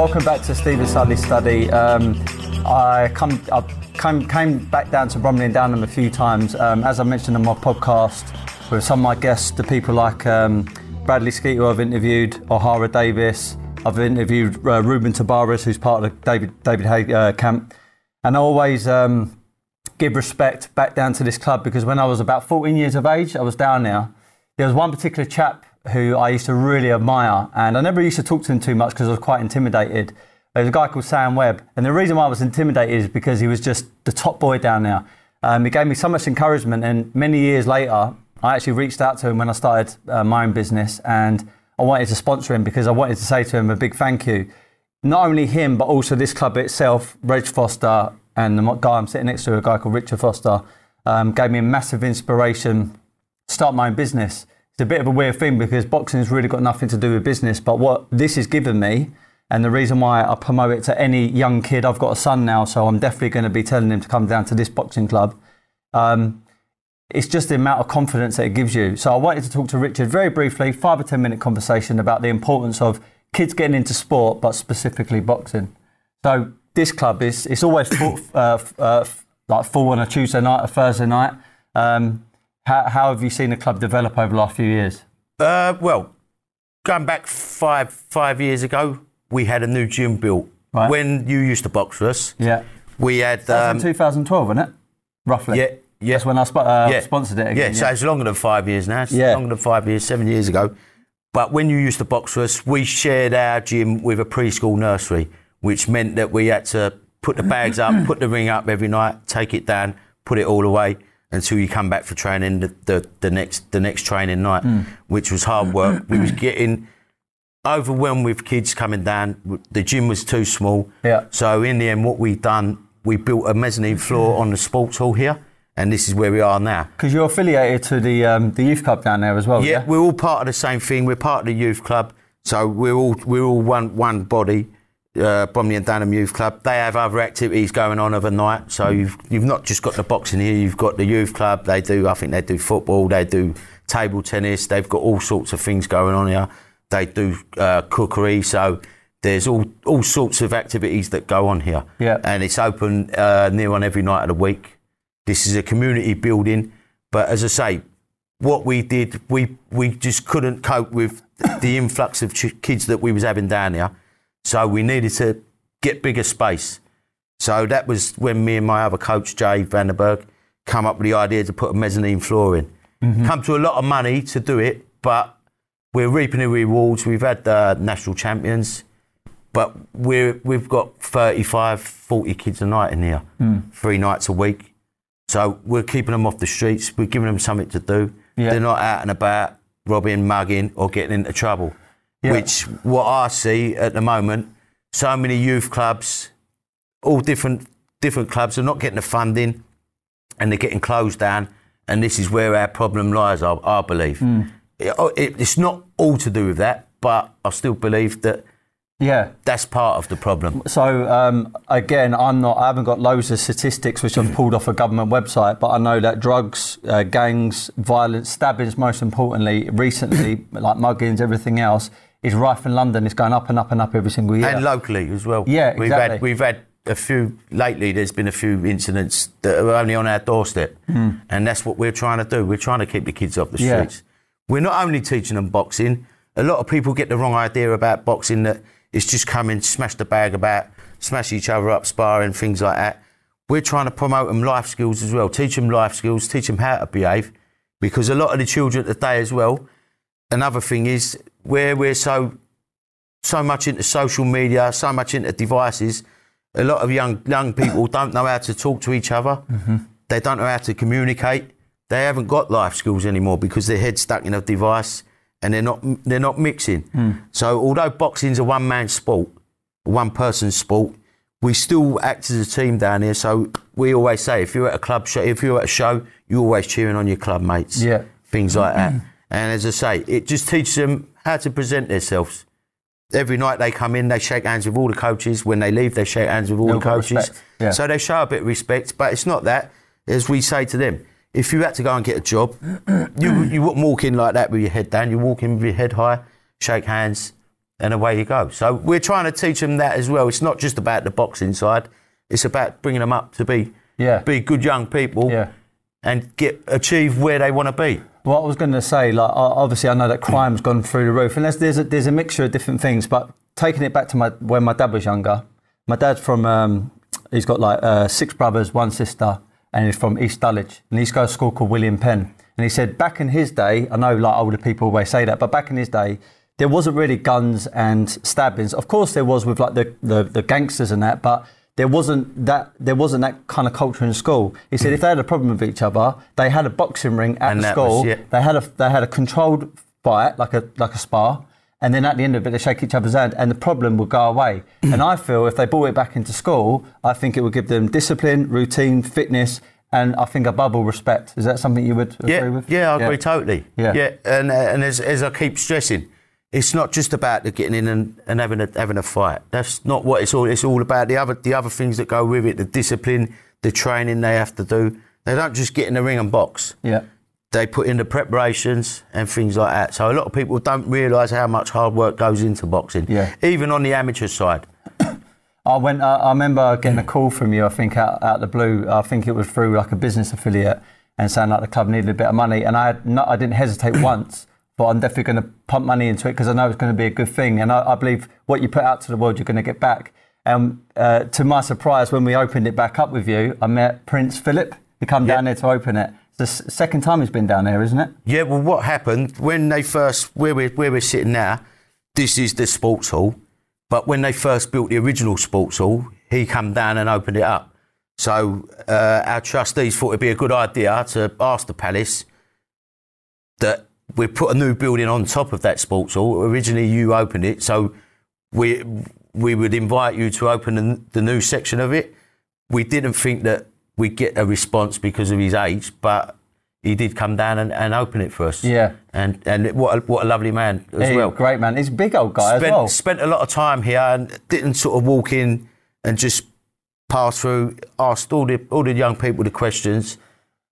Welcome back to Steven Sulley Study. Um, I come, I came, came back down to Bromley and Downham a few times. Um, as I mentioned on my podcast, with some of my guests, the people like um, Bradley Skeeter I've interviewed, Ohara Davies, I've interviewed uh, Ruben Tabares, who's part of the David David Haye uh, camp, and I always um, give respect back down to this club because when I was about 14 years of age, I was down there. There was one particular chap who I used to really admire, and I never used to talk to him too much because I was quite intimidated. There's a guy called Sam Webb, and the reason why I was intimidated is because he was just the top boy down there. Um, he gave me so much encouragement, and many years later, I actually reached out to him when I started uh, my own business, and I wanted to sponsor him because I wanted to say to him a big thank you. Not only him, but also this club itself, Reg Foster, and the guy I'm sitting next to, a guy called Richard Foster, um, gave me a massive inspiration to start my own business. It's a bit of a weird thing because boxing's really got nothing to do with business, but what this has given me, and the reason why I promote it to any young kid, I've got a son now, so I'm definitely going to be telling him to come down to this boxing club. Um, it's just the amount of confidence that it gives you. So I wanted to talk to Richard very briefly, five or ten minute conversation about the importance of kids getting into sport, but specifically boxing. So this club is it's always full, uh, uh, like full on a Tuesday night, a Thursday night. Um, how, how, have you seen the club develop over the last few years? Uh, well, going back five five years ago, we had a new gym built. Right. When you used to box for us, yeah, we had. Um, 2012, wasn't it? Roughly. Yeah. Yeah. That's when I uh, yeah. sponsored it again. Yeah, so it's longer than five years now. It's yeah. longer than five years, seven years ago. But when you used to box for us, we shared our gym with a preschool nursery, which meant that we had to put the bags up, put the ring up every night, take it down, put it all away until you come back for training the, the, the next the next training night, mm. which was hard work. we was getting overwhelmed with kids coming down. The gym was too small. Yeah. So in the end, what we done, we built a mezzanine floor on the sports hall here and this is where we are now. Because you're affiliated to the um, the youth club down there as well. Yeah, yeah, we're all part of the same thing. We're part of the youth club, so we're all we're all one one body. Uh, Bromley and Downham Youth Club. They have other activities going on overnight. So you've you've not just got the boxing here. You've got the youth club. They do. I think they do football. They do table tennis. They've got all sorts of things going on here. They do uh, cookery. So there's all all sorts of activities that go on here. Yeah. And it's open uh, near on every night of the week. This is a community building. But as I say, what we did, we, we just couldn't cope with the influx of ch- kids that we was having down here. So we needed to get bigger space. So that was when me and my other coach, Jay Vanderberg, come up with the idea to put a mezzanine floor in. Mm-hmm. Come to a lot of money to do it, but we're reaping the rewards. We've had the national champions, but we're, we've got 35, 40 kids a night in here, mm. three nights a week. So we're keeping them off the streets. We're giving them something to do. Yeah. They're not out and about robbing, mugging, or getting into trouble. Yeah. Which what I see at the moment, so many youth clubs, all different different clubs, are not getting the funding, and they're getting closed down. And this is where our problem lies, I, I believe. Mm. It, it, it's not all to do with that, but I still believe that yeah, that's part of the problem. So um, again, I'm not. I haven't got loads of statistics which I've pulled off a government website, but I know that drugs, uh, gangs, violence, stabbings, most importantly, recently, like muggings, everything else, is rife in London. It's going up and up and up every single year, and locally as well. Yeah, we've exactly. had we've had a few lately. There's been a few incidents that are only on our doorstep, mm. and that's what we're trying to do. We're trying to keep the kids off the streets. Yeah. We're not only teaching them boxing. A lot of people get the wrong idea about boxing that it's just come in, smash the bag about, smash each other up, sparring, things like that. We're trying to promote them life skills as well, teach them life skills, teach them how to behave, because a lot of the children today as well. Another thing is where we're so so much into social media, so much into devices. A lot of young young people don't know how to talk to each other. Mm-hmm. They don't know how to communicate. They haven't got life skills anymore because their head's stuck in a device and they're not they're not mixing. Mm. So although boxing's a one man sport, one person sport, we still act as a team down here. So we always say if you're at a club show, if you're at a show, you're always cheering on your club mates. Yeah, things like that. And as I say, it just teaches them how to present themselves. Every night they come in, they shake hands with all the coaches. When they leave, they shake hands with all the coaches. Yeah. So they show a bit of respect, but it's not that. As we say to them, if you had to go and get a job, you you wouldn't walk in like that with your head down. You walk in with your head high, shake hands, and away you go. So we're trying to teach them that as well. It's not just about the boxing side; it's about bringing them up to be Yeah. be good young people Yeah. And get achieve where they want to be. What I was going to say, like obviously, I know that crime's gone through the roof, and there's there's a, there's a mixture of different things. But taking it back to my when my dad was younger, my dad's from um, he's got like uh, six brothers, one sister, and he's from East Dulwich, and he's got a school called William Penn. And he said back in his day, I know like older people always say that, but back in his day, there wasn't really guns and stabbings. Of course, there was with like the the, the gangsters and that, but there wasn't that there wasn't that kind of culture in school. He said hmm. if they had a problem with each other, they had a boxing ring at And the that was- school. yeah. They had a they had a controlled fight, like a like a spar, and then at the end of it, they shake each other's hand, and the problem would go away. Hmm. and I feel if they brought it back into school, I think it would give them discipline, routine, fitness, and I think above all respect. Is that something you would agree Yeah, with? yeah, I agree totally. Yeah. yeah, and and as, as I keep stressing, it's not just about the getting in and, and having a having a fight. That's not what it's all. It's all about the other the other things that go with it, the discipline, the training they have to do. They don't just get in the ring and box. Yeah. They put in the preparations and things like that. So a lot of people don't realise how much hard work goes into boxing. Yeah. Even on the amateur side. I went. Uh, I remember getting a call from you. I think out out the blue. I think it was through like a business affiliate, and saying like the club needed a bit of money. And I had not, I didn't hesitate once. But I'm definitely going to pump money into it because I know it's going to be a good thing. And I, I believe what you put out to the world, you're going to get back. And uh, to my surprise, when we opened it back up with you, I met Prince Philip. He come down there to open it. It's the s- second time he's been down there, isn't it? Yeah, well, what happened when they first where we're where we're sitting now? This is the sports hall, but when they first built the original sports hall, he come down and opened it up. So uh, our trustees thought it'd be a good idea to ask the palace that we put a new building on top of that sports hall. Originally, you opened it, so we we would invite you to open the, the new section of it. We didn't think that we'd get a response because of his age, but he did come down and, and open it for us. Yeah. And and what a, what a lovely man as Hey, well. Great man. He's a big old guy Spent, as well. spent a lot of time here and didn't sort of walk in and just pass through, asked all the all the young people the questions,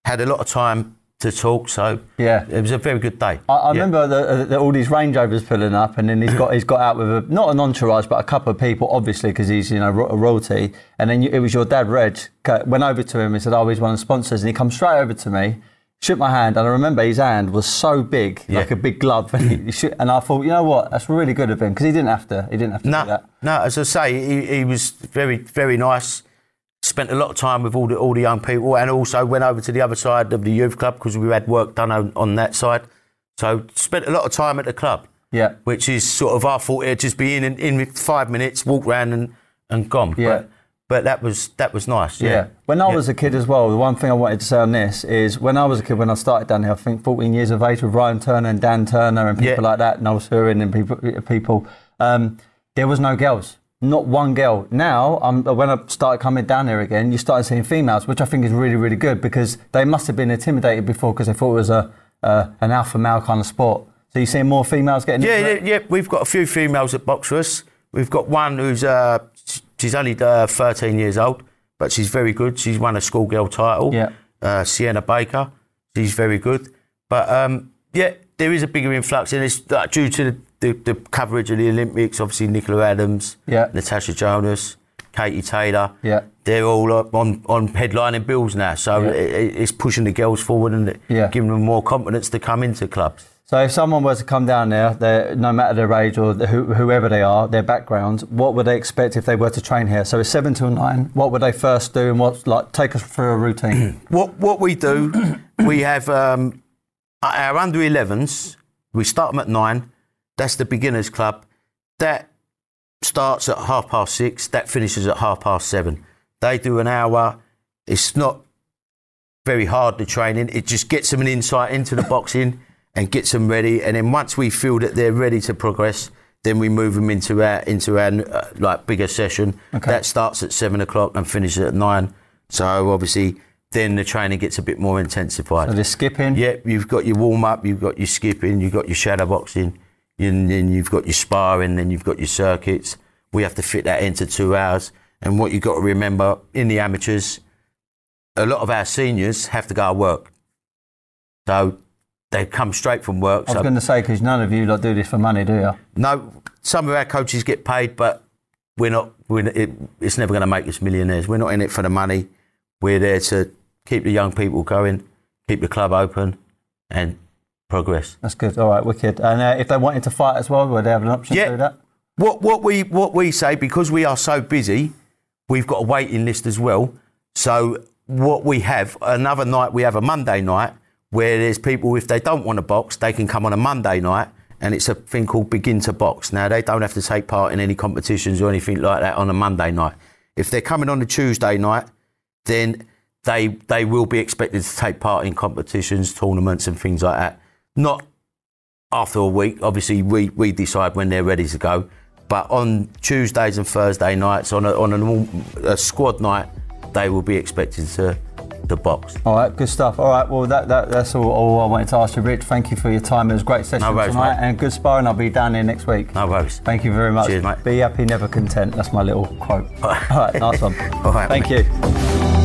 had a lot of time to talk. So Yeah. it was a very good day. I, I Yeah. remember the, the, all these Range Rovers pulling up, and then he's got he's got out with a, not an entourage, but a couple of people, obviously because he's you know ro- a royalty. And then you, it was your dad, Reg, went over to him and said, "Oh, he's one of the sponsors," and he comes straight over to me. Shook my hand, and I remember his hand was so big, like a big glove. And, he, shook, and I thought, you know what, that's really good of him because he didn't have to. He didn't have to do No, that. no. As I say, he, he was very, very nice. Spent a lot of time with all the all the young people, and also went over to the other side of the youth club because we had work done on, on that side. So spent a lot of time at the club. Yeah. Which is sort of I thought it'd just be in in, in five minutes, walk round and and gone. Yeah. But, but that was that was nice. Yeah. Yeah. When I Yeah. was a kid as well, the one thing I wanted to say on this is when I was a kid, when I started down here, I think 14 years of age with Ryan Turner and Dan Turner and people Yeah. like that, Noel Surin and people, people um, there was no girls. Not one girl. Now, um, when I started coming down here again, you started seeing females, which I think is really, really good because they must have been intimidated before because they thought it was a uh, an alpha male kind of sport. So you're seeing more females getting Yeah, into yeah, it? yeah. We've got a few females that box for us. We've got one who's uh, she's only uh, 13 years old, but she's very good. She's won a schoolgirl title. Yeah. Uh, Sienna Baker, she's very good. But um, yeah, there is a bigger influx, and it's uh, due to the, the, the coverage of the Olympics. Obviously, Nicola Adams, Yeah. Natasha Jonas, Katie Taylor. Yeah. They're all on, on headlining bills now, so Yeah. it, it- it's pushing the girls forward and Yeah. giving them more confidence to come into clubs. So if someone were to come down there, no matter their age or the, who, whoever they are, their background, what would they expect if they were to train here? So it's seven till nine. What would they first do, and what's like take us through a routine? What what we do, we have um, our under 11s. We start them at nine. That's the beginners club. That starts at half past six. That finishes at half past seven. They do an hour. It's not very hard the training. It just gets them an insight into the boxing and gets them ready. And then once we feel that they're ready to progress, then we move them into our into our uh, like bigger session. Okay. That starts at seven o'clock and finishes at nine. So obviously, then the training gets a bit more intensified. so they're skipping. Yep, you've got your warm up, you've got your skipping, you've got your shadow boxing, and then you've got your sparring, then you've got your circuits. We have to fit that into two hours. And what you've got to remember in the amateurs, a lot of our seniors have to go to work. So they come straight from work. I was so going to say because none of you lot do this for money, do you? no, some of our coaches get paid, but we're not. We're, it, it's never going to make us millionaires. We're not in it for the money. We're there to keep the young people going, keep the club open, and progress. That's good. All right, wicked. And uh, if they wanted to fight as well, would they have an option Yeah. to do that? What what we what we say because we are so busy, we've got a waiting list as well. So what we have another night, we have a Monday night where there's people if they don't want to box, they can come on a Monday night, and it's a thing called Begin to Box. Now they don't have to take part in any competitions or anything like that on a Monday night. If they're coming on a Tuesday night, then they they will be expected to take part in competitions, tournaments, and things like that. Not after a week. Obviously, we, we decide when they're ready to go. But on Tuesdays and Thursday nights, on a, on a, a squad night, they will be expected to, to box. All right, good stuff. All right, well, that, that that's all, all I wanted to ask you, Rich. Thank you for your time. It was a great session No worries, tonight mate. and good sparring. I'll be down here next week. No worries. Thank you very much. Cheers, mate. Be happy, never content. That's my little quote. All right, nice one. All right, Thank you.